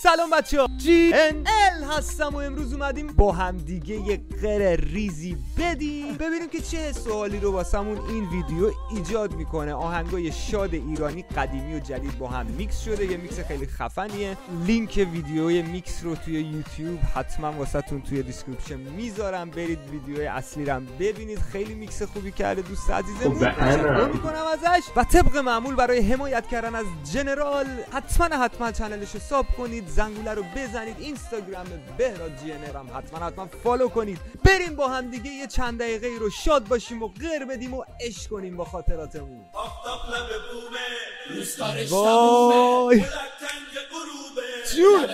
سلام بچه ها. جی ان ال هستم و امروز اومدیم با هم دیگه یه قر ریزی بدیم. ببینیم که چه سوالی رو واسمون این ویدیو ایجاد می‌کنه. آهنگای شاد ایرانی قدیمی و جدید با هم میکس شده. یه میکس خیلی خفنیه. لینک ویدیوی میکس رو توی یوتیوب حتما واسهتون توی description می‌ذارم. برید ویدیوی اصلی رو ببینید. خیلی میکس خوبی کرده دوست عزیزمون. تشکر می‌کنم ازش. و طبق معمول برای حمایت کردن از جنرال حتما حتما چنلش رو ساب کنید. زنگوله رو بزنید. اینستاگرام بهراد جی هم حتما حتما فالو کنید. بریم با هم دیگه یه چند دقیقه ای رو شاد باشیم و غیر بدیم و عشق کنیم با خاطراتمون. وای. جون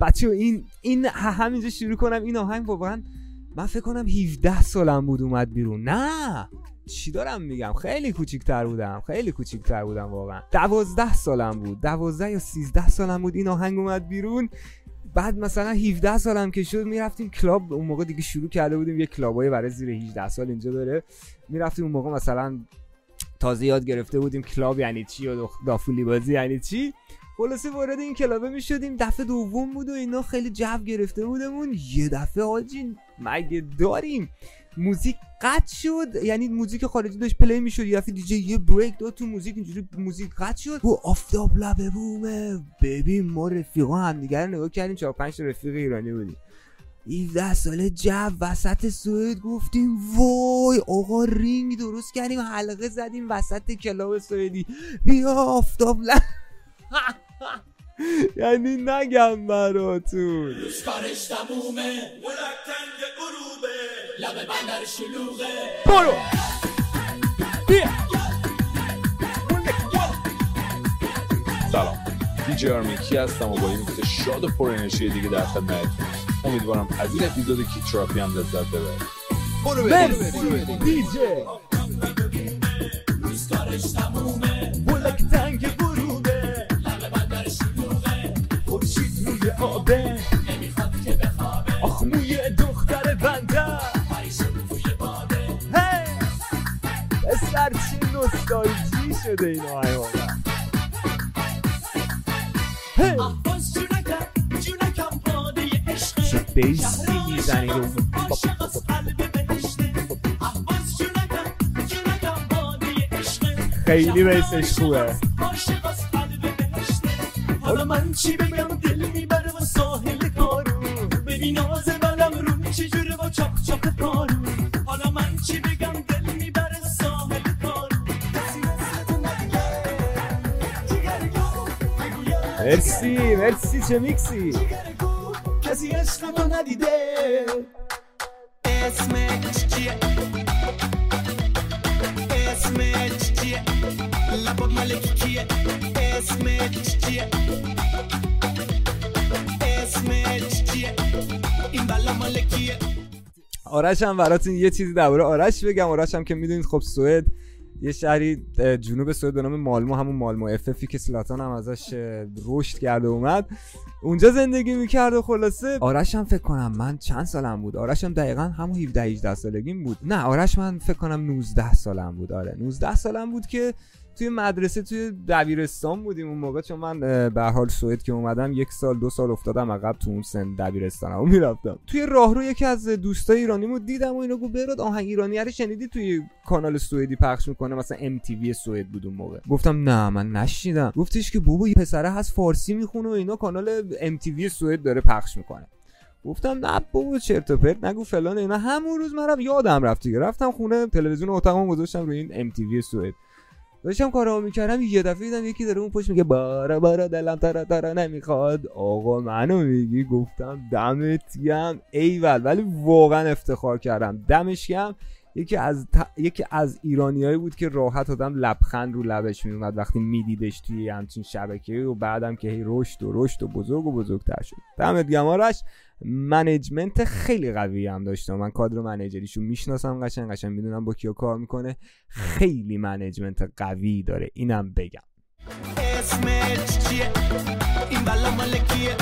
بچه این این همینجا شروع کنم. این آهنگ واقعا من فکر کنم 17 سالم بود اومد بیرون. نه! چی دارم میگم؟ خیلی کوچیکتر بودم خیلی کوچیکتر بودم واقعا. دوازده سالم بود. دوازده یا سیزده سالم بود این آهنگ اومد بیرون. بعد مثلا 17 سالم که شد می‌رفتیم club اون موقع دیگه شروع کرده بودیم یه club های برای زیر 18 سال اینجا داره می‌رفتیم اون موقع مثلا تازه یاد گرفته بودیم club یعنی چی و دافولی بازی یعنی چی. خلاصه وارد این club ه می شدیم دفعه دوم بود و اینا خیلی جو گرفته بودمون. یه دفعه آجین مگه داریم؟ موزیک قطع شد. یعنی موزیک خارجی داشت play می‌شد. دفعه دیجی یه break داد تو موزیک اینجوری موزیک قطع شد. و آفتاب لبه بومه ببین ما رفیقا هم دیگه رو نگاه کردیم. چهار پنج رفیق ایرانی بودیم. 17 ساله جو وسط سوئد گفتیم وای آقا رینگ درست کردیم. حلقه زدیم وسط club سوئدی. بیا آفتاب لبه یعنی نگم براتون. تمومه لب بندر شلوغه. برو. بیا. سلام. دیجی آرمیکی هستم و با یه میکس شاد و پر انرژی دیگه در خدمت امیدوارم از این اپیزود کی تراپی هم لذت ببرید. برو مرسی دیجی. تمومه. نوستالژی شده این عشقه چه بیسی خیلی بیسش خوبه حالا من چی بگم دل می‌بره و ساحل مرسی مرسی چه میکسی؟ کسی عشق تو ندیده. اسمش چیه؟ اسمش چیه؟ لبا ملکی کیه؟ اسمش چیه؟ اسمش چیه؟ این بلا ملکیه. آرش هم براتون یه چیزی درباره آرش بگم. آرش هم که می‌دونید خب سوئد یه شهری جنوب سوئد به نام مالمو همون مالمو اففی که سلاتان هم ازش رشد کرده اومد. اونجا زندگی می‌کرد و خلاصه. آرش هم فکر کنم من چند سالم بود؟ آرش هم دقیقا همون 17 18 سالگیم بود. نه آرش من فکر کنم 19 سالم بود. آره 19 سالم بود که توی مدرسه توی دبیرستان بودیم اون موقع. چون من به حال سوئد که اومدم یک سال دو سال افتادم عقب تو اون سن دبیرستانمو می‌رفتم. توی راهرو یکی از دوستای ایرانیمو دیدم و اینو گفت برات آهنگ ایرانی رو شنیدی توی کانال سوئدی پخش می‌کنه؟ مثلا ام تی سوئد بود اون موقع. گفتم نه من نشنیدم گفتش که بابا یه پسره هست فارسی می‌خونه و اینا کانال ام تی سوئد داره پخش می‌کنه. گفتم نه بابا چرت و پرت نگو فلان اینا. همون روز منم یادم رفت دیگه. رفتم خونه تلویزیون اتاقم گذاشتم روی این ام تی وی سوئد. داشتم کارامو می‌کردم یه دفعه دیدم یکی داره اون پشت میگه بارا بارا دلم ترا ترا نمی‌خواد. آقا منو میگی؟ گفتم دمت گم ایول. ولی واقعا افتخار کردم. دمش گم یکی از ت... یکی از ایرانیایی بود که راحت آدم لبخند رو لبش میومد وقتی میدیدش توی همچین شبکه و بعدم که هی رشد و رشد و بزرگ و بزرگتر شد. دمت گم آرش. management خیلی قوی هم داشته من کادر manager یشو می‌شناسم قشنگ قشنگ می‌دونم با کیا کار می‌کنه. خیلی management قوی داره. اینم بگم. چیه؟ این بلا ملکیه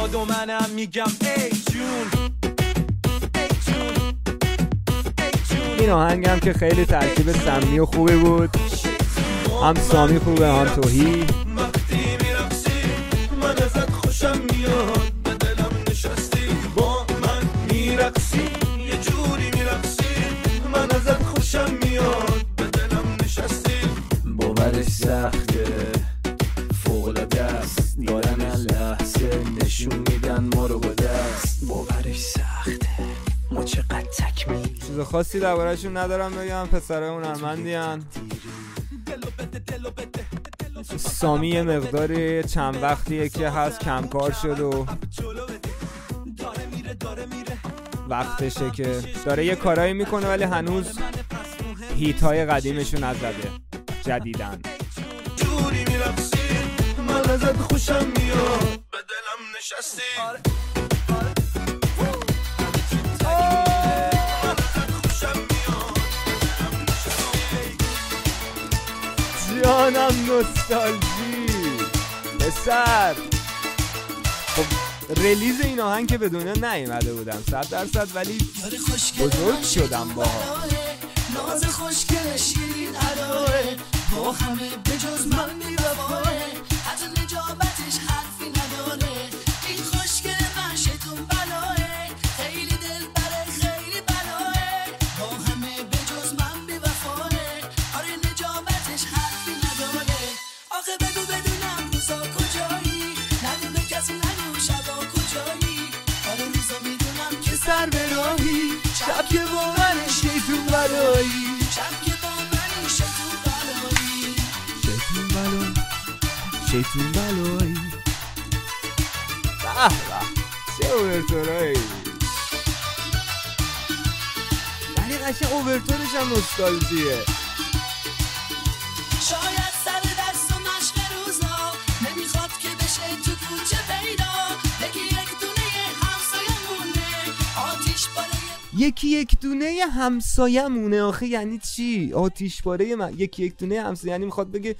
با نگاش منو می‌خواد میاد و منم میگم ای جون. ای جون. ای جون. این آهنگ هم که خیلی ترکیب سمی و خوبی بود. هم سامی خوبه هم توهی. وقتی میرقصی من ازت خوشم میاد. به دلم نشستی با من نشون میدن ما رو با دست. باورش سخته. ما چقدر تکمیل چیز خاصی دربارهشون ندارم بگم پسرای هنرمندیان سامی یه مقداری چند وقتیه که هست کمکار شد و وقتشه که داره یه کارایی می‌کنه ولی هنوز هیت های قدیمشون نزده جدیدن. جوری میرقصی من ازت خوشم میاد. دلم نشستی. جانم نوستالژی. پسر. خب ریلیز این آهنگ که به دنیا نیومده بودم صد درصد ولی بزرگ شدم با. ناز خوشگل شیرین اداه با همه بجز من بیوفاه شیطون بلایی به به چه اوورتورایی. یعنی قشنگ اوورتورش هم نوستالژیه. شاید سر درس و مشق روزا نمی‌خواد که بشه تو کوچه پیدا. یکی یک دونه همسایمونه آتیش بالای یکی یک دونه همسایمونه آخه یعنی چی؟ آتیش پاره من. یکی یک دونه همسایه یعنی می‌خواد بگه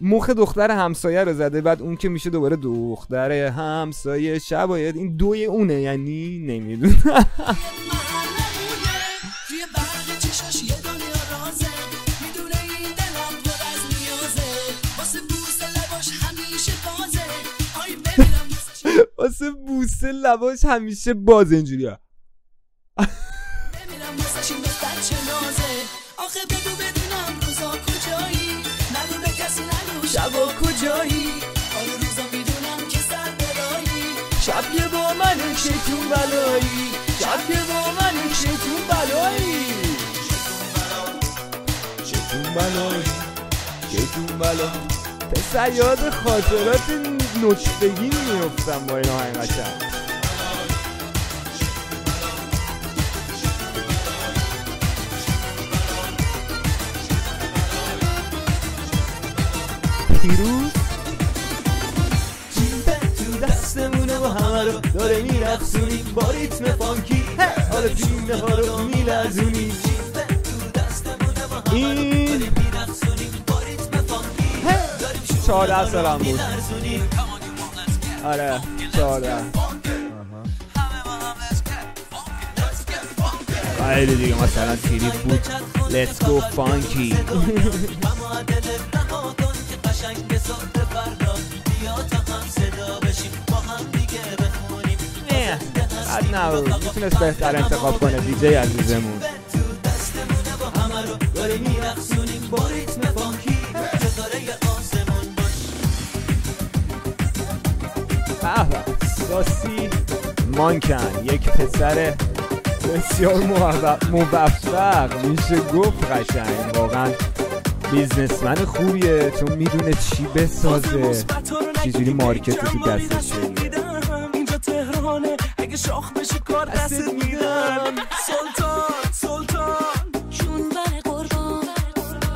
مخ دختر همسایه رو زده بعد اون که میشه دوباره دختر همسایه شباید این دوی اونه یعنی نمی‌دونم. واسه بوسه لباش همیشه باز اینجوریه. بمیرم واسه این بچه نازه؟ آخه بگو کجایی آره روزا می‌دونم که سر برایی شب یه با من شیطون بلایی. شب یه با من شیطون بلایی. شیطون بلایی. شیطون بلایی. پسر یاد خاطرات نچتگی میفتم با این آهنگ قشنگ. پیروز. رو داره میرقصونی با ریتم فانکی. حالا پینه ها رو میلرزونی. این چهارده سالم بود. آره چهارده. خیلی دیگه مثلا تریپ بود. Let's go funky. نبود می‌تونست بهتر انتخاب کنه دیجی عزیزمون. به. ساسی مانکن یک پسر بسیار موفق. میشه گفت قشنگ. واقعا بیزنسمن خوبیه. چون می‌دونه چی بسازه. چجوری مارکت تو دستش بگیره. اینجا تهرانه اگه شاخ بشی کار دستت میدم سلطان سلطان. جون بر قربان.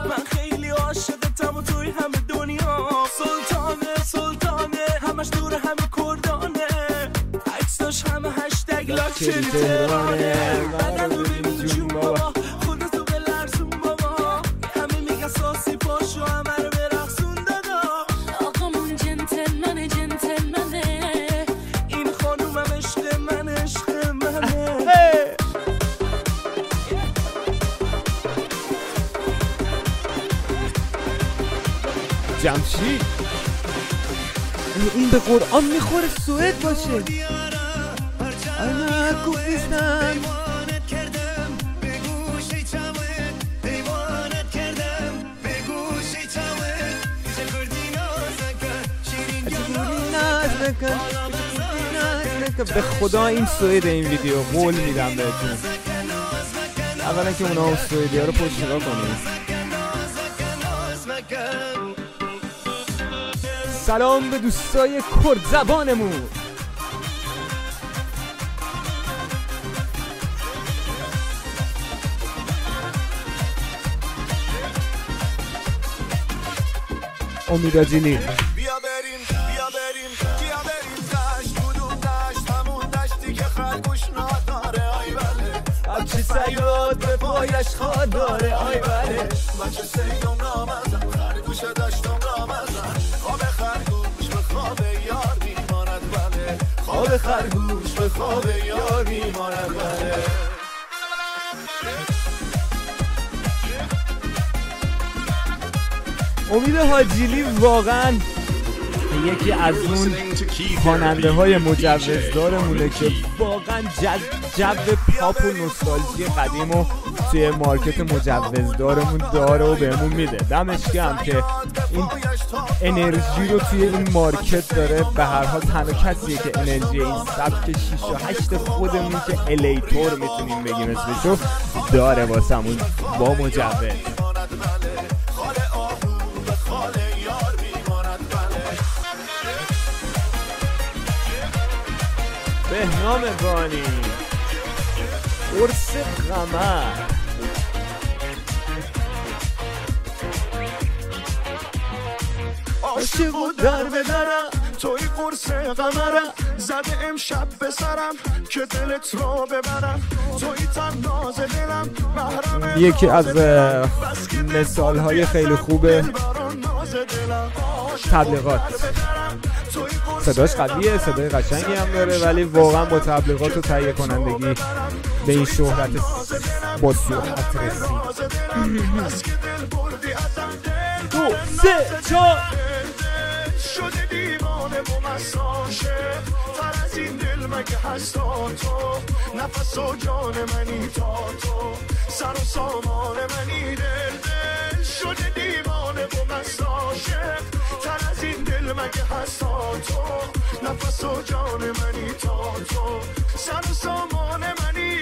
من خیلی عاشقتم و توی همه دنیا. سلطانه سلطانه. همش دور همه کردانه. عکساش همه هشتگ لاکچری تهرانه. بدن رو ببین جون بابا. قرآن می‌خوره سوئد باشه. انا کوف به خدا این سوئد این ویدیو قول میدم بهتون. اولا که اونا اون سوئدی ها رو پشت نگاه کنید. سلام به دوستای کرد زبانمون. که نداره آی بله. سیاد به پایش خواد داره. آی بله. بچه سیدم رامزن خرگوش دشتم خرگوش به خواب یار میماند بله امید حاجیلی واقعا یکی از اون خواننده های مجوزدارمونه که واقعا جو پاپ و نوستالژی قدیم و توی مارکت مجوزدارمون داره و بهمون میده. دمش گرم که این انرژی رو توی این مارکت داره. به هر حال تنها کسیه که انرژی این سبک 6 و 8 خودمون که الیتور می‌تونیم بگیم اسمشو داره واسمون با مجوز بهنام بانی قرص قمر. عاشق و در به درم توی قرص قمرم زده امشب به سرم که دلت رو ببرم توی تن ناز دلم محرم یکی از. مثال های خیلی خوب دلبران ناز دلم. عاشق و تبلیغات. صداش قویه صدای قشنگی هم داره ولی واقعا با تبلیغات و تهیه کنندگی به این شهرت با سرعت رسید دو سه چهار شده دیوانه و مساشه تر از این دل مگه هستا تو؟ نفس و جان منی تا تو. سر و سامان منی دل دل شده دیوانه و مساشه تر از این دل مگه هستا تو؟ نفس و جان منی تا تو. سر و سامان منی.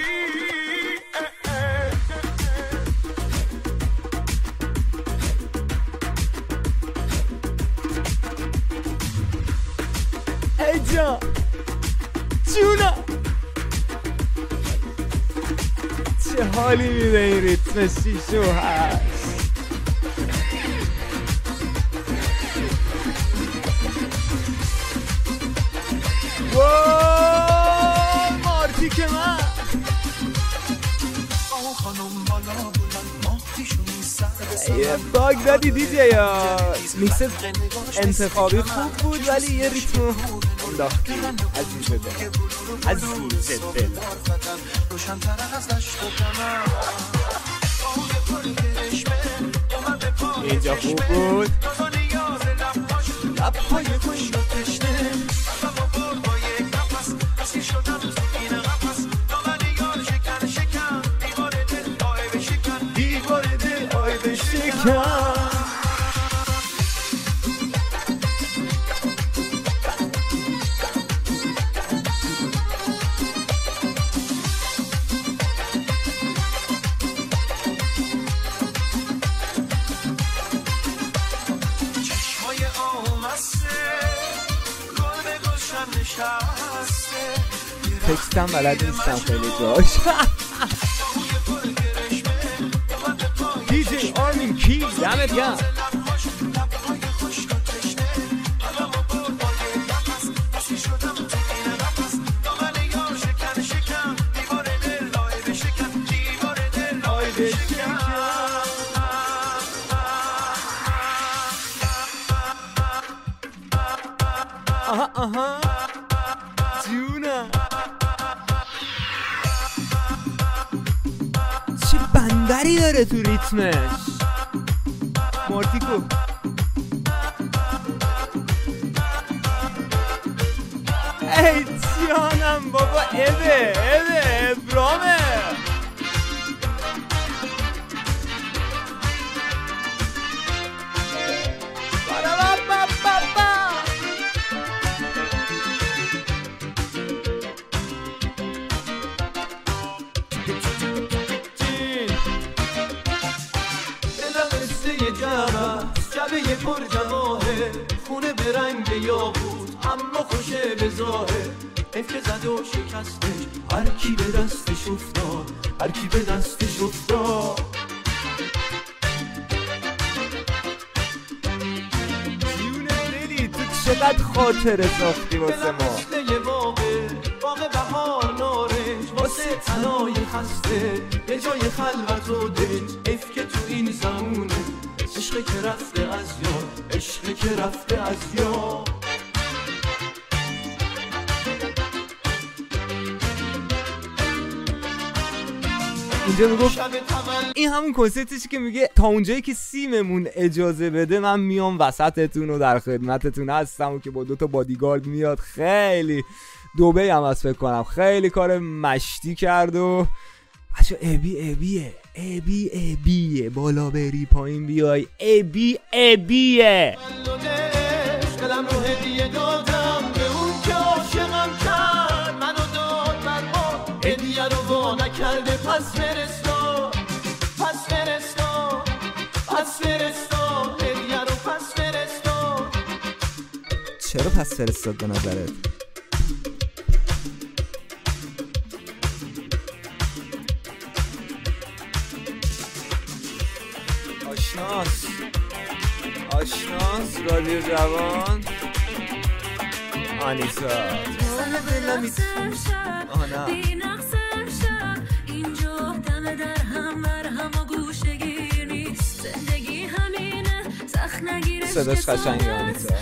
چه حالی میده این ریتم شیشو هست وای، مارتی که من یه باگ دادی دیجی یا میکس انتخابی خوب بود ولی یه ریتم انداختی عزیز دل. عزیز دل. اینجا خوب بود؟ لبهای خوش و تشنه. بلد نیستم خیلی جاش. دیجی آرمین کی؟ دمت گرم. آها آها. جنبری داره تو ریتمش. مارتیکو. ای جانم بابا ابه ابه ابرامه. چقدر خاطره ساختی می‌گفت این همون کنسرتش که میگه تا اونجایی که سیممون اجازه بده من میام وسطتون و در خدمتتون هستم و که با دوتا بادیگارد میاد. خیلی دوبه هم از فکر کنم. خیلی کار مشتی کرد و بچه ابی ابیه. ابی ابیه. بالا بری پایین بیای. ابی ابیه. چرا پس فرستاد به نظرت؟ آشناس. آشناس رادیو جوان. آنیتا. اینجا دم در هم بر هم صداش که قشنگه ساده آنیتا.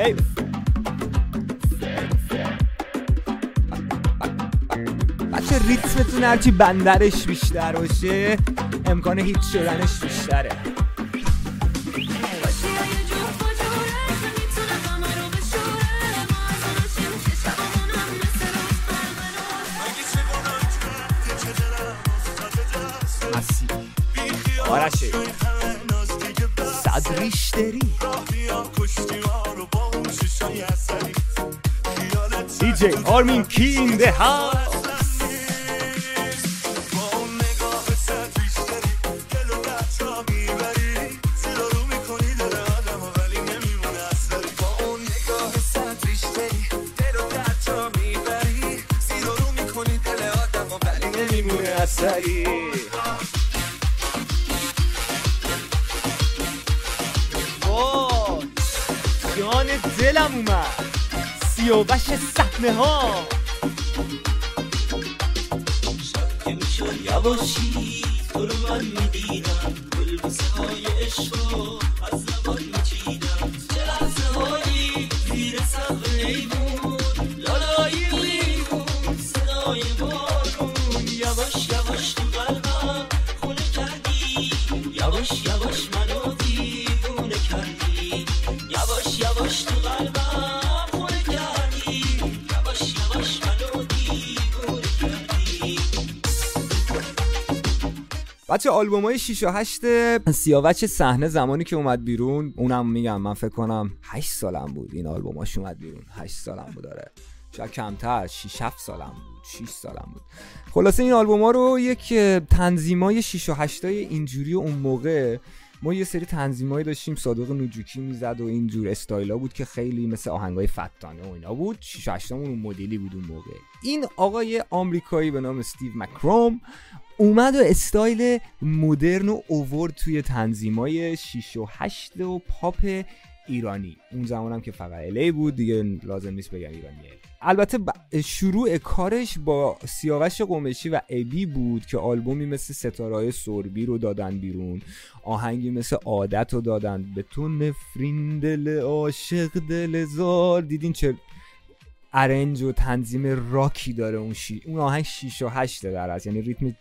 است. ریتمتون هرچی بندرش بیشتر باشه امکان هیچ شدنش بیشتره. آرشه صد ریشتری دیجی آرمین کی این ده سیاوش صحنه ها یواشی تو رو من می‌دیدم های از زبان میچیدم چه لحظه هایی زیر سقف لیمون لالایی صدای بارون یواش یواش تو قلبم خونه کردی یواش یواش بچه آلبوم های 6 و 8 سیاوش صحنه زمانی که اومد بیرون اونم میگم من فکر کنم 8 سالم بود این آلبوماش اومد بیرون. 8 سالم بود داره شاید کمتر 6 7 سالم بود 6 سالم بود. خلاصه این آلبوم ها رو یک تنظیمای 6 و 8 های اینجوری اون موقع ما یه سری تنظیمایی داشتیم. صادق نوجوکی می‌زد و اینجور استایلا بود که خیلی مثل آهنگای فتانه و اینا بود. 6 و 8 اون مدلی بود اون موقع. این آقای آمریکایی به نام استیو مکروم اومد و استایل مدرن و اوورد توی تنظیمای 6 و 8 و پاپ ایرانی. اون زمانم که فقط الی بود دیگه لازم نیست بگم ایرانیه البته شروع کارش با سیاوش قمشی و ابی بود که آلبومی مثل ستارهای سربی رو دادن بیرون. آهنگی مثل عادت رو دادن. به تو نفرین دل عاشق دل زار. دیدین چه arrange و تنظیم راکی داره اون شی... اون آهنگ 6 و 8 در است. یعنی ریتم.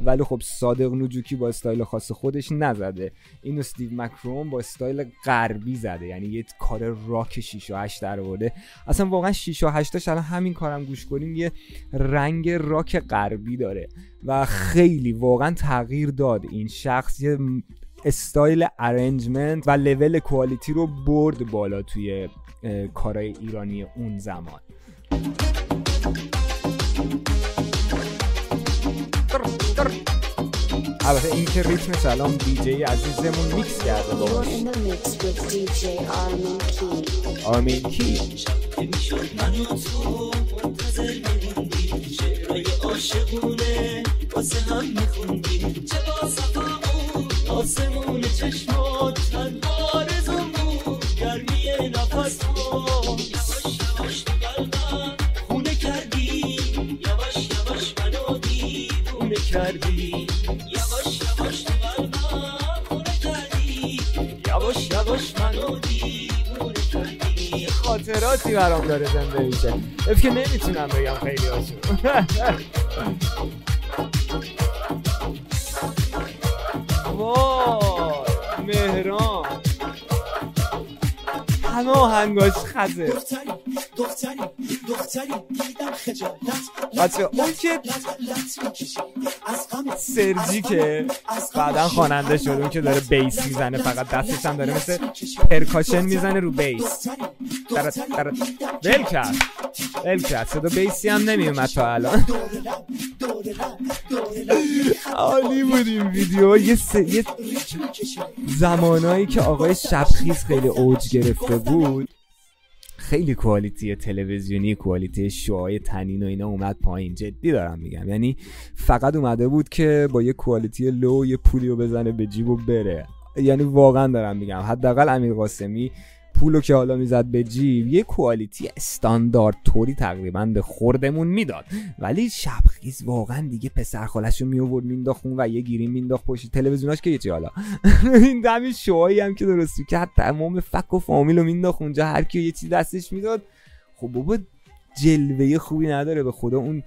ولی خب صادق نوجوکی با استایل خاص خودش نزده. اینو استیو مکروم با استایل غربی زده. یعنی یه کار راک 6 و 8 در آورده. اصلا واقعا 6 و 8 تاش الان همین کارم گوش کنیم یه رنگ راک غربی داره. و خیلی واقعا تغییر داد این شخص. یه style arrangement و level quality رو برد بالا توی کارهای ایرانی اون زمان. البته این که ریتمش الان دیجی عزیزمون میکس کرده Key. آرمین کی نمی‌شد من و تو منتظر میموندیم شعرهای عاشقونه واسه هم میخوندیم چه با آسمون چشمات آرزومون گرمی نفس یواش یواش خونه کردی یواش یواش منو دیوونه کردی یواش یواش خونه کردی یواش یواش منو دیوونه کردی خاطراتی برام داره زنده میشه. حیف که نمی‌تونم بگم خیلی هاشون. وای. همه آهنگاش خزه. دختری دختری دیدم خجالت. بچه اون که از غم سرجی که بعدا خواننده شد اون که داره بیس می‌زنه فقط دستش هم داره مثل پرکاشن می‌زنه رو بیس. در در ول کرد. ول کرد. صدا بیسی هم نمیومد تا الان. عالی بود این ویدیو. یه, س... یه زمانایی که آقای شبخیز خیلی اوج گرفته بود. خیلی کوالیتی تلویزیونی کوالیتی شوهای تنین و اینا اومد پایین. جدی دارم میگم. یعنی فقط اومده بود که با یه کوالیتی لو یه پولی رو بزنه به جیب و بره. یعنی واقعا دارم میگم. حداقل امیر قاسمی پولو که حالا می‌زد به جیب یه کوالیتی استاندارد طوری تقریبا به خوردمون می‌داد. ولی شبخیز واقعا دیگه پسر خالش رو میآورد مینداخت و یه گیری مینداخت پشت تلویزیوناش که چی حالا؟ این دمی شوهایی هم که درست کرد تمام فک و فامیل رو مینداخت اونجا هر کی یه چیز دستش می‌داد. خب بابا جلوه خوبی نداره به خدا. اون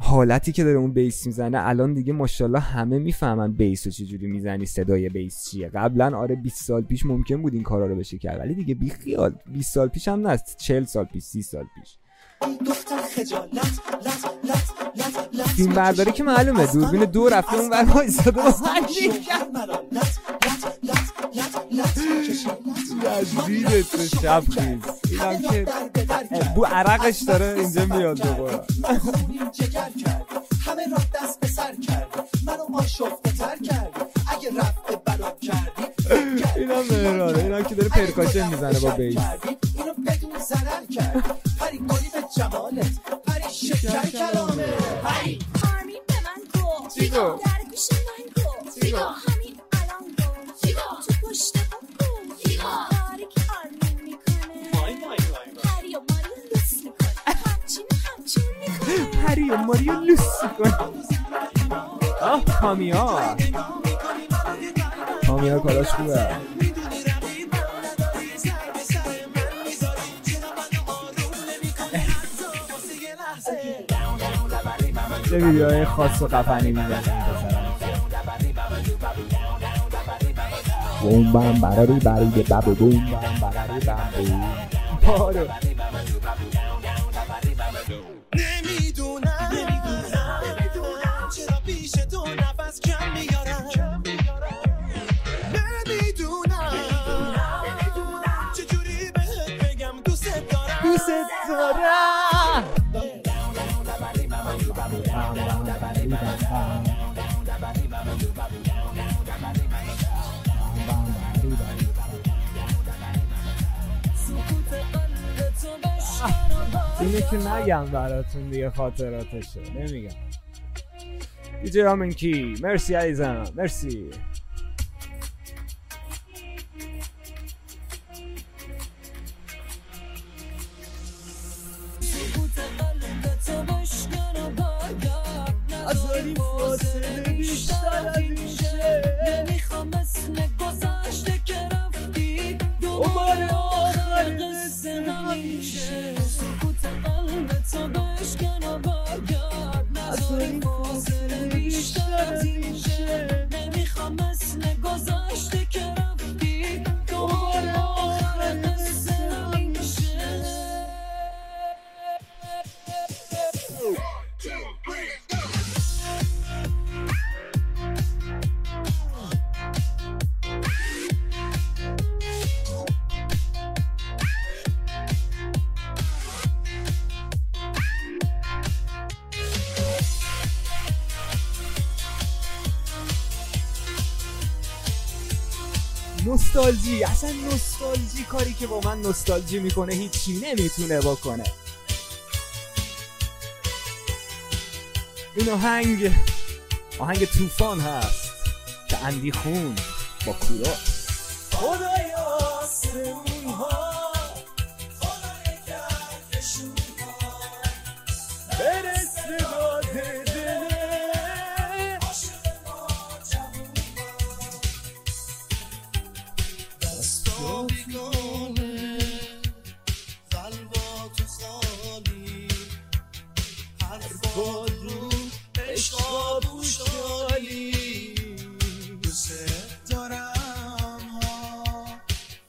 حالتی که داره اون بیس می‌زنه الان دیگه ماشاءالله همه می‌فهمن بیس رو چجوری می‌زنی صدای بیس چیه. قبلا آره 20 سال پیش ممکن بود این کارا رو بشه کرد ولی دیگه بی خیال 20 سال پیش هم نه 40 سال پیش 30 سال پیش. فیلم برداری که معلومه دوربین دو رفته اون ور وایساده. با یزیدت به شب خیز اینم که. بو عرقش داره اینجا میاد دوباره جگر کرد همه را دست به سر کرد منو آشفته تر کرد اگه رفته بلا کردی اینم مهرانه اینم که داره پرکاشن می‌زنه با بیس اینو بدون ضرر کرد پری گلی به جمالت پری شکر کلامه پری آرمین به من گفت چی گفت؟ در گوش من گفت چی گفت؟ می‌کنه پری و ماریو لوس کن آه کامیا کامیا کالاش خوبه. چه ویدیوهای خاص و قفنی پسر بوم بم براری بریده ببو بوم بم براری بم بوم اینه که نگم براتون دیگه خاطراتشه نمیگم. دیجی رامین کی؟ مرسی عزیزم. مرسی. از داریم فاصله. اصلا نوستالژی کاری که با من نوستالژی می‌کنه هیچی نمی‌تونه بکنه. این آهنگ آهنگ طوفان هست که اندی خون با کورا خدای حرفا رو عشقا بوشالی دوست دارم ها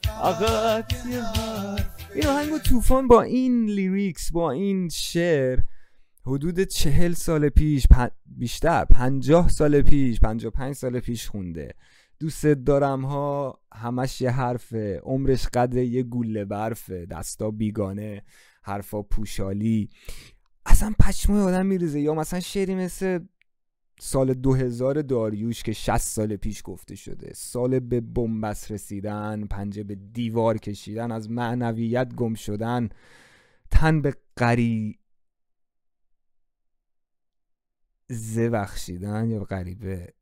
فقط یه حرف. این آهنگ و طوفان با این لیریکس با این شعر حدود چهل سال پیش پن- بیشتر پنجاه سال پیش پنجاه پنج سال پیش خونده. دوست دارم ها همش یه حرفه. عمرش قدر یه گوله برفه. دستا بیگانه حرفا پوشالی. اصلا پشمای آدم میریزه یا مثلا شعری مثل سال 2000 داریوش که 60 سال پیش گفته شده. سال به بنبست رسیدن پنجه به دیوار کشیدن از معنویت گم شدن. تن به غری زه بخشیدن یا غریبه؟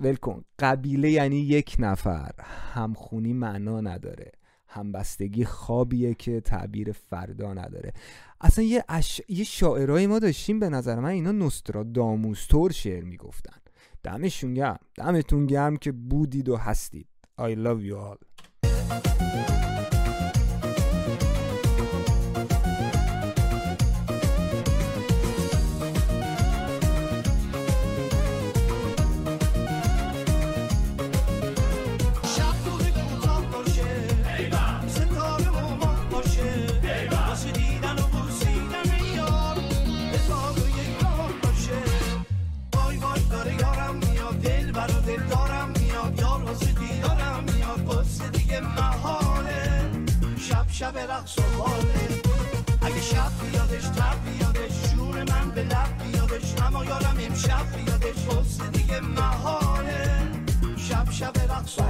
ول کن. قبیله یعنی یک نفر. همخونی معنا نداره. همبستگی خوابیه که تعبیر فردا نداره. اصلا یه, اش... یه شاعرای ما داشتیم به نظر من اینا نوستراداموس شعر می‌گفتن. دمشون گرم. دمتون گرم که بودید و هستید. I love you all.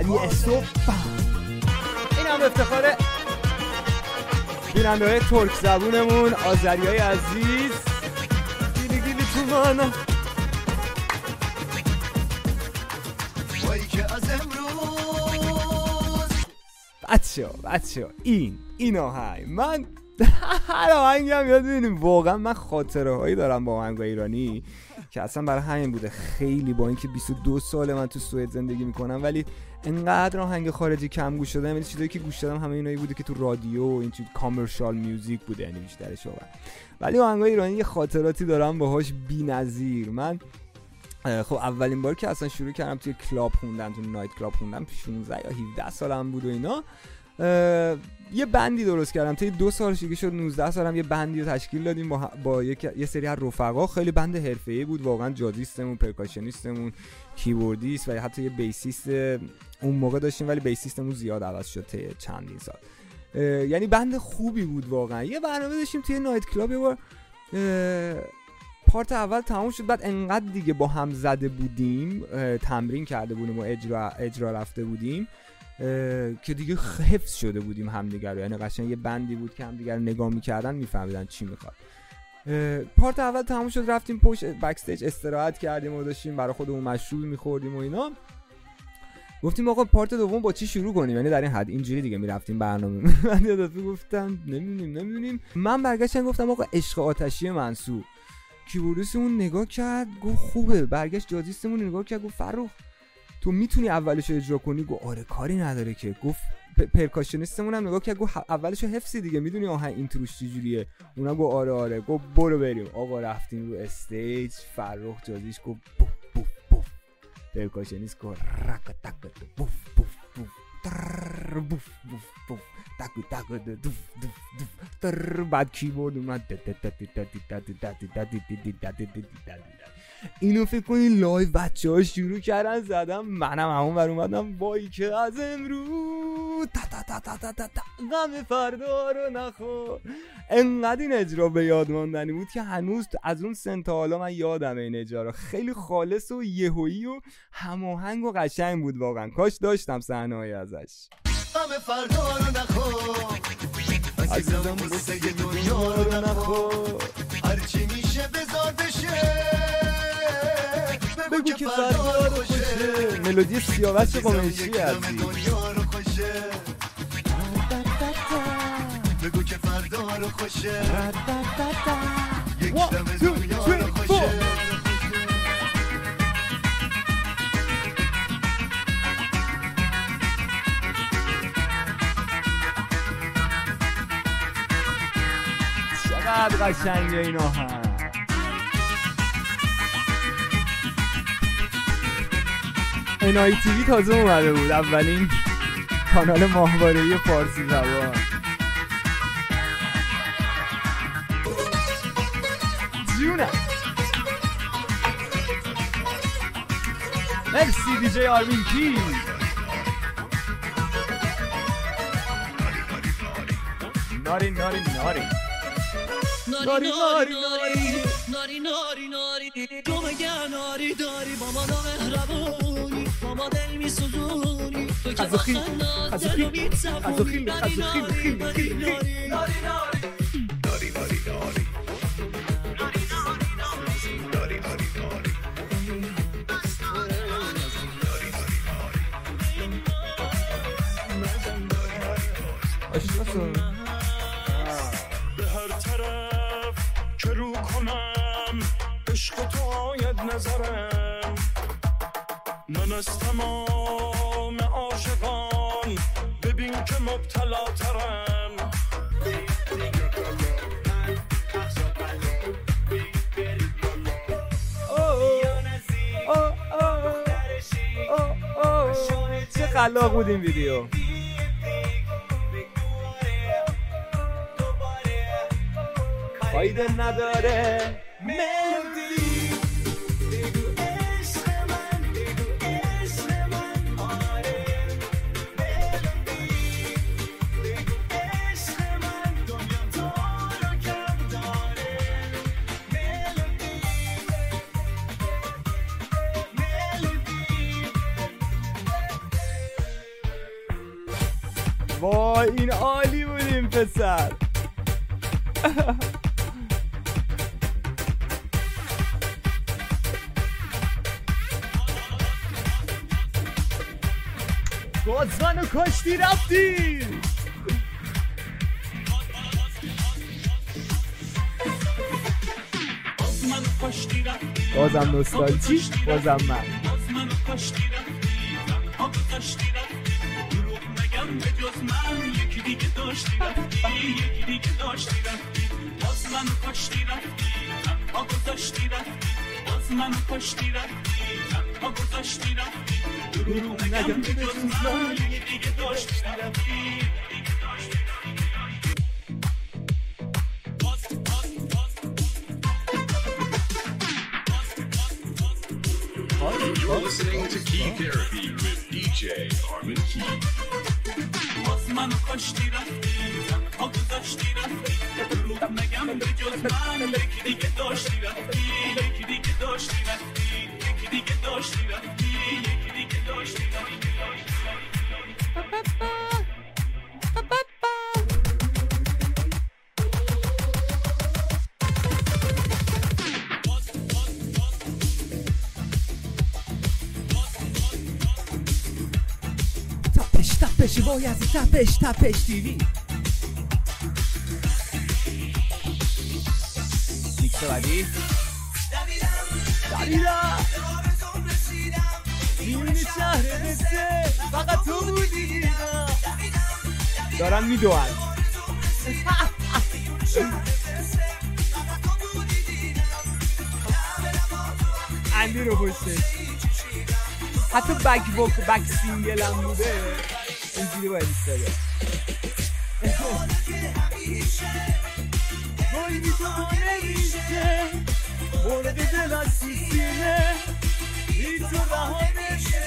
حاله استوب این هم افتخار بیننده های ترک زبونمون آذری های عزیز. گیلی گیلی تو مانا. وای که از امروز. بچه ها بچه ها این این آهنگ من هر آهنگی هم یاد می‌دونیم واقعا من خاطره هایی دارم با آهنگ ایرانی. که اصلا برای همین بوده. خیلی با اینکه 22 سال من تو سوئد زندگی می‌کنم ولی انقدر آهنگ خارجی کم گوش دادم. یعنی چیزایی که گوش دادم همه اینایی بوده که تو رادیو و این چیز commercial music بوده یعنی بیشترش واقعا ولی آهنگ ایرانی یه خاطراتی دارم باهاش بی‌نظیر. من خب اولین بار که اصلا شروع کردم توی club خوندن تو night club خوندن 16 یا 17 سالم بود و اینا. یه band ی درست کردم. تا دو سال دیگه شد 19 سالم یه band ی رو تشکیل دادیم با, با یه سری از رفقا. خیلی band حرفه‌ای بود واقعا جازیستمون percussionist مون کیبوردیست و حتی یه bassist اون موقع داشتیم ولی bassist مون زیاد عوض شد طی چندین سال. یعنی band خوبی بود واقعا. یه برنامه داشتیم توی night club یه بار part اول تموم شد بعد انقدر دیگه با هم زده بودیم تمرین کرده بودیم و اجرا, اجرا رفته بودیم. که دیگه حفظ شده بودیم همدیگر رو یعنی قشنگ یه band ی بود که همدیگر رو نگاه می‌کردن میفهمیدن چی می‌خواد. پارت اول تموم شد رفتیم پشت بکستیج استراحت کردیم و داشتیم برای خودمون مشروب میخوردیم و اینا. گفتیم آقا پارت دوم با چی شروع کنیم؟ یعنی در این حد اینجوری دیگه می‌رفتیم برنامه. من یه دفعه گفتم نمی‌دونیم نمی‌دونیم. من برگشتم گفتم آقا عشق آتشی منصور. کیبوردیستمون نگاه کرد گفت خوبه. برگشت جازیستمون نگاه کرد گفت فرخ تو می‌تونی اولش اجرا کنی گفت آره کاری نداره که گفت پرکاشنیستمون هم نگاه کرد گفت اولش حفظی دیگه می‌دونی آهنگ این تروش چجوریه اونم گفت آره آره گفت برو بریم آقا رفتیم رو stage فرخ جازیش گفت بوف بوف بوف percussionist گفت رک تک بوف بوف بوف تر بوف بوف بوف تک تک دوف دوف دوف تر بعد کیبورد اومد اینو فکر کنین live بچه ها شروع کردن زدم منم همون بر اومدم. بایی که از امروز تا تا تا تا تا تا غم فردا رو نخور. انقدر این اجرا به یاد ماندنی بود که هنوز از اون سن تا حالا من یادم این اجرا خیلی خالص و یهویی و هماهنگ و قشنگ بود واقعا. کاش داشتم صحنه‌ای ازش. همه فردا رو نخور. عزیزم قصه دنیا رو نخور. هرچی میشه بذار بشه. بگو که فردا رو خوشه. ملودی سیاوش قمیشی خوشه. بگو که فردا رو خوشه. یک دم دنیا رو. خوشه. چقدر قشنگه این آهنگ تیوی تازه اومده بود. اولین کانال ماهواره فارسی زبان. جونم مرسی دی جی آرمین کی ناری ناری ناری، ناری ناری، ناری. با ما دل میسوزونی تو که با خنده قزاقی، دلو می‌تپونی. قزاقی، ناری، ناری، ناری، ناری. آشناسون به هر طرف که رو کنم عشق تو آید نظرم من از تمام عاشقان. ببین که مبتلا ترم چه خلاق بود این ویدیو. فایده نداره. وای این عالی بود این پسر. باز منو کاشتی رفتی باز من کشتی رفتی بازم نوستالژی بازم من. من یکی دیگه داشتی رفتی یکی دیگه داشتی رفتی. باز من کشتی رفتی تنها گذاشتی رفتی. باز من کشتی رفتی تنها گذاشتی رفتی. دروغ نگم به جز من یکی دیگه داشتی رفتی. دیگه داشتی رفتی You're listening to Key Therapy with DJ Armin Key. منو کشتی رفتی تنها گذاشتی رفتی. دروغ نگم به جز من یکی دیگه داشتی رفتی یکی دیگه داشتی رفتی یکی دیگه داشتی رفتی یکی دیگه داشتی رفتی. تپش وای از تپش تپش تیوی میکس بعدی؟ رسیدم میون شهر قصه فقط تو بودی. دیدم دارن میدوان اندی رو پشتش. حتی بک وک بک سینگل هم بوده. اینجوری باید ایستاده. گل تو نمیشه مورد دل از سینه بی تو رها نمیشه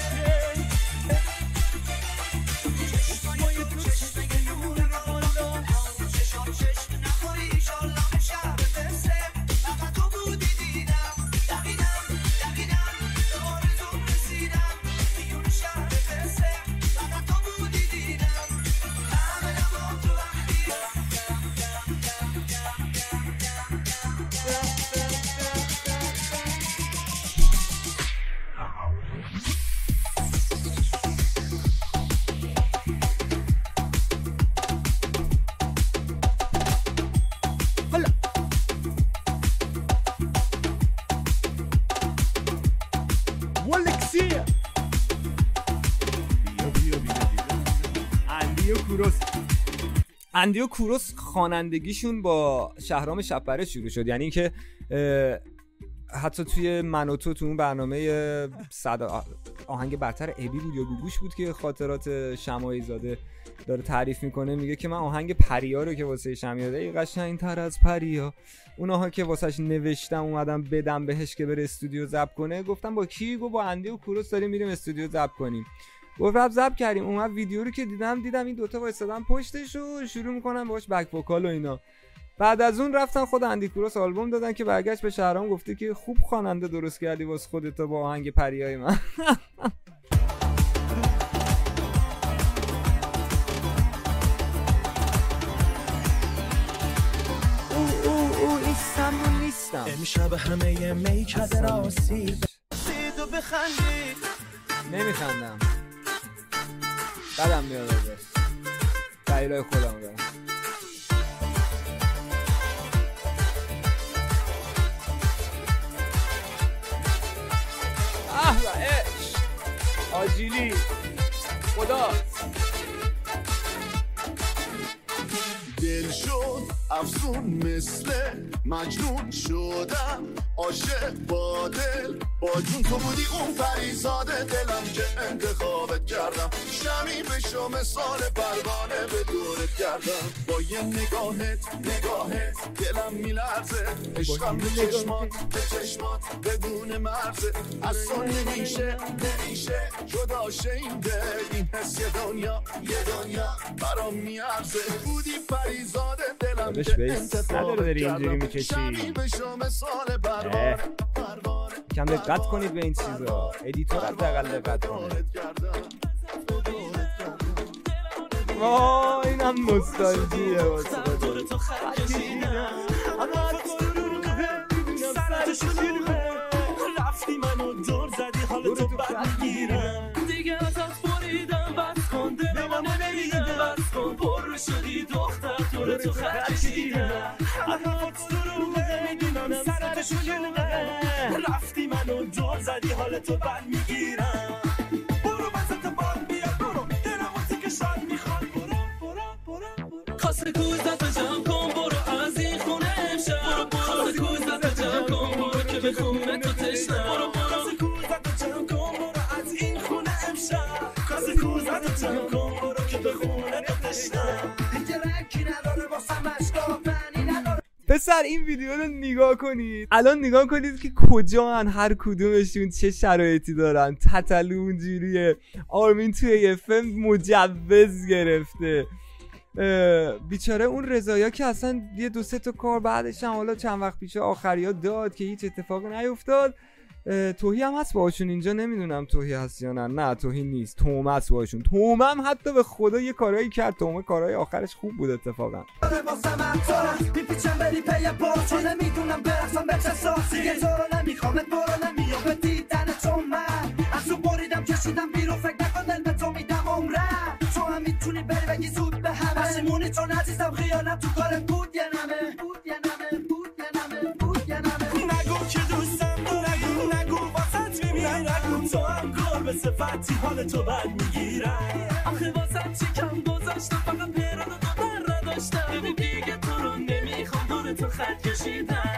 اندی و کوروس خوانندگیشون با شهرام شبپره شروع شد. یعنی که اه، حتی توی من و تو اون برنامه صدا آهنگ برتر ابی بود یا گوگوش بود که خاطرات شمایی زاده داره تعریف می‌کنه میگه که من آهنگ پریا رو که واسه شمیاده ای قشنگ تر از پریا. اونها که واسهش نوشتم اومدم بدم بهش که بره استودیو ضبط کنه گفتم با کی گفت با اندی و کوروس داریم میریم استودیو ضبط کنیم. گفت رفت ضبط کردیم. اومد ویدیو رو که دیدم دیدم این دوتا وایسادن پشتش و شروع می‌کنم باش بک وکال و اینا. بعد از اون رفتن خود اندی کوروس آلبوم دادن که برگشت به شهرام گفته که خوب خواننده درست کردی واسه خودت با آهنگ پریای من. او او او نیستم و نیستم. امشب همه میکده راسی سید و بخندی نمیخندم. بدم میاد ازش دلیلای خودم دارم. آجیلی. خدا. دل شد. افزون مثل مجنون شدم. عاشق با دل با جون تو بودی اون پریزاده دلم که انتخابت کردم. شمی بشو مثال پروانه به دورت کردم با یه نگاهت نگاهت دلم میلرزه. عشقم به چشمات به چشمات بدون مرزه. از تو نمیشه نمیشه جدا شه این حس یه دنیا یه دنیا برام میارزه. بودی پریزاده دلم داداش بیس نداره داری اینجوری. می‌کشی. کم دقت کنید به این چیزا ادیتور حداقل دقت کنه کردم وای اینم نوستالژیه واسه رفتی منو دور زدی تو بد می‌گیرم دیگه ازت بریدم بس کن دلمو نمیدم بس کن پر شدی دختر تو خط کشیدم اما تو رو می‌دونم سرت شلوغه. رفتی منو دور زدی حال تو بد می‌گیرم. پسر این ویدیو رو نگاه کنید. الان نگاه کنید که کجا هن هر کدومشون چه شرایطی دارن. تتلو اونجوریه. آرمین توی فیلم مجوز گرفته. بیچاره اون رضایا که اصلا یه دو سه تا کار بعدش هم حالا چند وقت پیش آخریا داد که هیچ اتفاقی نیفتاد. توهی هم هست باشون اینجا نمی‌دونم توهی هست یا نه. نه توهی نیست. تومه هست باشون هم حتی به خدا یه کارایی کرد. تومه کارهای آخرش خوب بود اتفاقا. می‌تونی بری بگی زود به همه. چون عزیزم خیانت تو بود یا نمه صفتی حال تو بد می‌گیرم آخه واسه چی کم گذاشتم فقط پیران و بر نداشتم ببین دیگه تو رو نمی‌خوام. دور تو خط کشیدم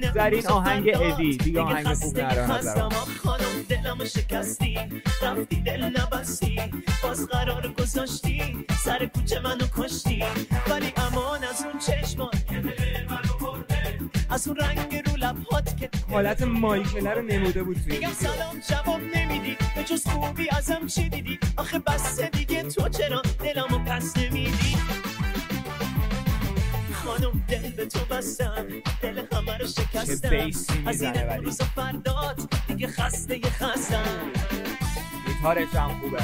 بهترین آهنگ ادی. دیگه آهنگ خوب. آخ خانم دلم شکستی. رفتی دل نبستی. باز قرار گذاشتی. سر کوچه منو کشتی. ولی امان از اون چشمان از اون رنگ رو لبهات که حالت مایکله رو نموده بود توی میگم. سلام جواب نمیدی. به جز خوبی ازم چی دیدی؟ آخه بسته دیگه. تو چرا دلمو پس نمیدی؟ خانم دل به تو بستم دل همه رو شکستم. از این. امروز فردات دیگه خسته خستم. گیتارش هم خوبه.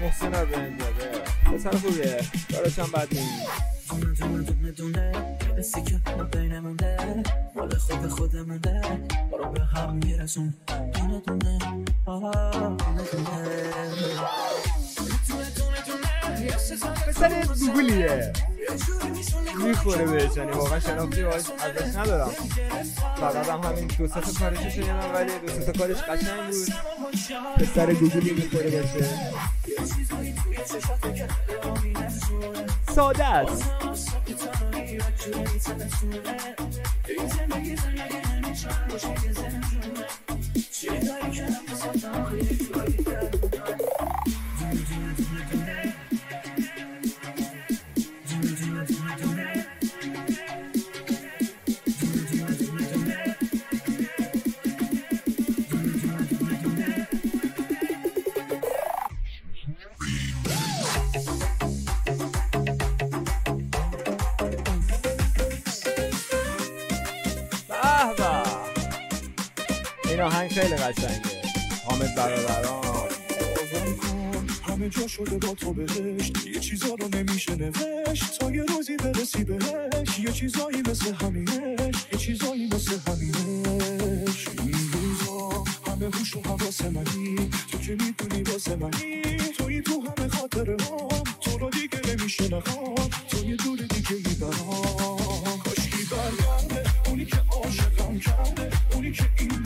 محسن آبرنزاده پسر خوبیه. کارش هم بد نیست دونه دونه دونه دونه حسی که ما بینمونده. مال خود خودمونده رو به هم میرسون. دونه دونه. آه دونه دونه. پسر دوگلیه می‌خوره بهش یعنی واقعا شناختی باش ازش ندارم. فقط هم همین دو سه کارش شنیدم ولی دو سه کارش قشنگ بود. پسر گوگلی می‌خوره باشه ساده است این آهنگ خیلی قشنگه. حامد برادران. همه جا شده با تو بهشت. یه چیزا رو نمیشه نوشت. تا یه روزی برسی بهش. یه چیزایی مثل همینش. یه چیزایی مثل همینش. این روزا همه هوش و حواس منی. تو که می‌دونی واسه منی. توی تو همه خاطره هم تو رو دیگه نمیشه نخوام. تو یه دور دیگه می‌برم. کاشکی برگرده؟ اونی که عاشقم کرده. اونی که این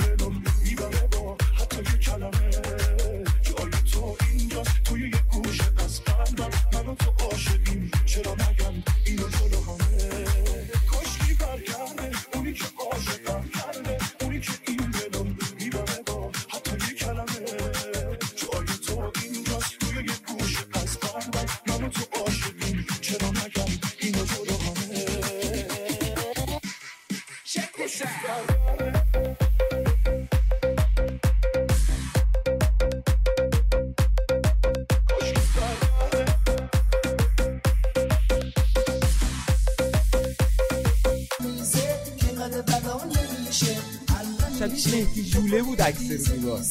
جوله بود عکس رو دیوار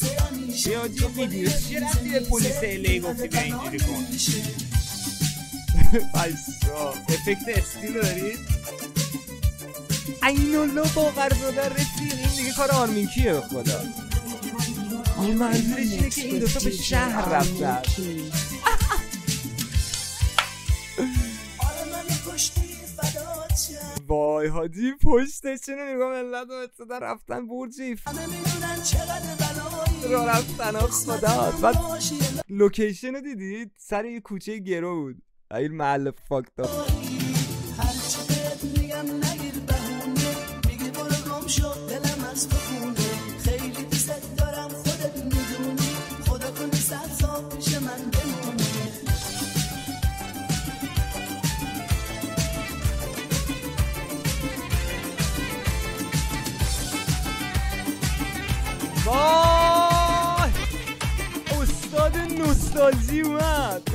یادی ویدیو چه رفتی به پلیس الی گفتی بیا اینجوری کن. بایسا افکت استیل رو دارید این الله با قرار رفیق این دیگه کار آرمین کیه به خدا. منظورش اینه که این دوتا به شهر رفتن. وای حاجی پشتش اینو نگاه ملت و ابتدا رفتن برجیف. را رفتن خدا. بعد لوکیشن رو دیدید؟ سر یه کوچه گرو بود. این محل فاکتا. نوستالژی اومد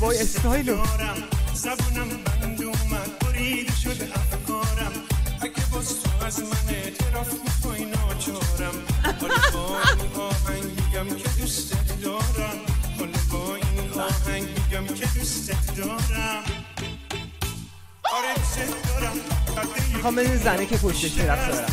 وای استایلو زبونم بند اومد بریده شده افکارم اگه باز تو از من اعتراف می‌خوای ناچارم حالا با این آهنگ میگم که دارم حالا با این آهنگ میگم که دوستت دارم می‌خوام بدین زنه که پشتش می‌رفت دارم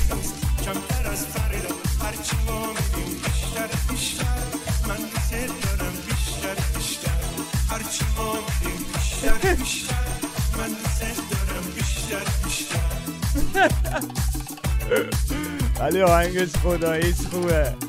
آهنگش خداییش خوبه.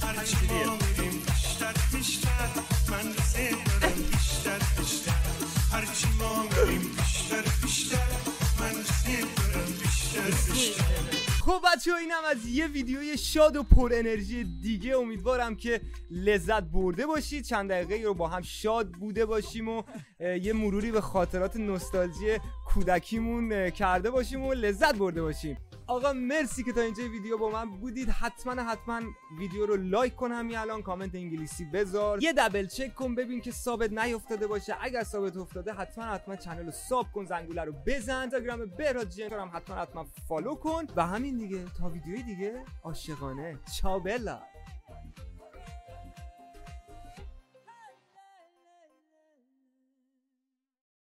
بچه اینم از یه ویدیوی شاد و پر انرژی دیگه امیدوارم که لذت برده باشید. چند دقیقه رو با هم شاد بوده باشیم و یه مروری به خاطرات نوستالژی کودکیمون کرده باشیم و لذت برده باشیم. آقا مرسی که تا اینجا ویدیو با من بودید. حتما حتما ویدیو رو like کن همین الان کامنت انگلیسی بذار. یه double check کن ببین که sub ت نیافتاده باشه. اگر sub ت افتاده حتما حتما channel رو sub کن زنگوله رو بزن. اینستاگرام جنتر هم حتما حتما follow کن. و همین دیگه. تا ویدیوی دیگه عاشقانه. ciao bella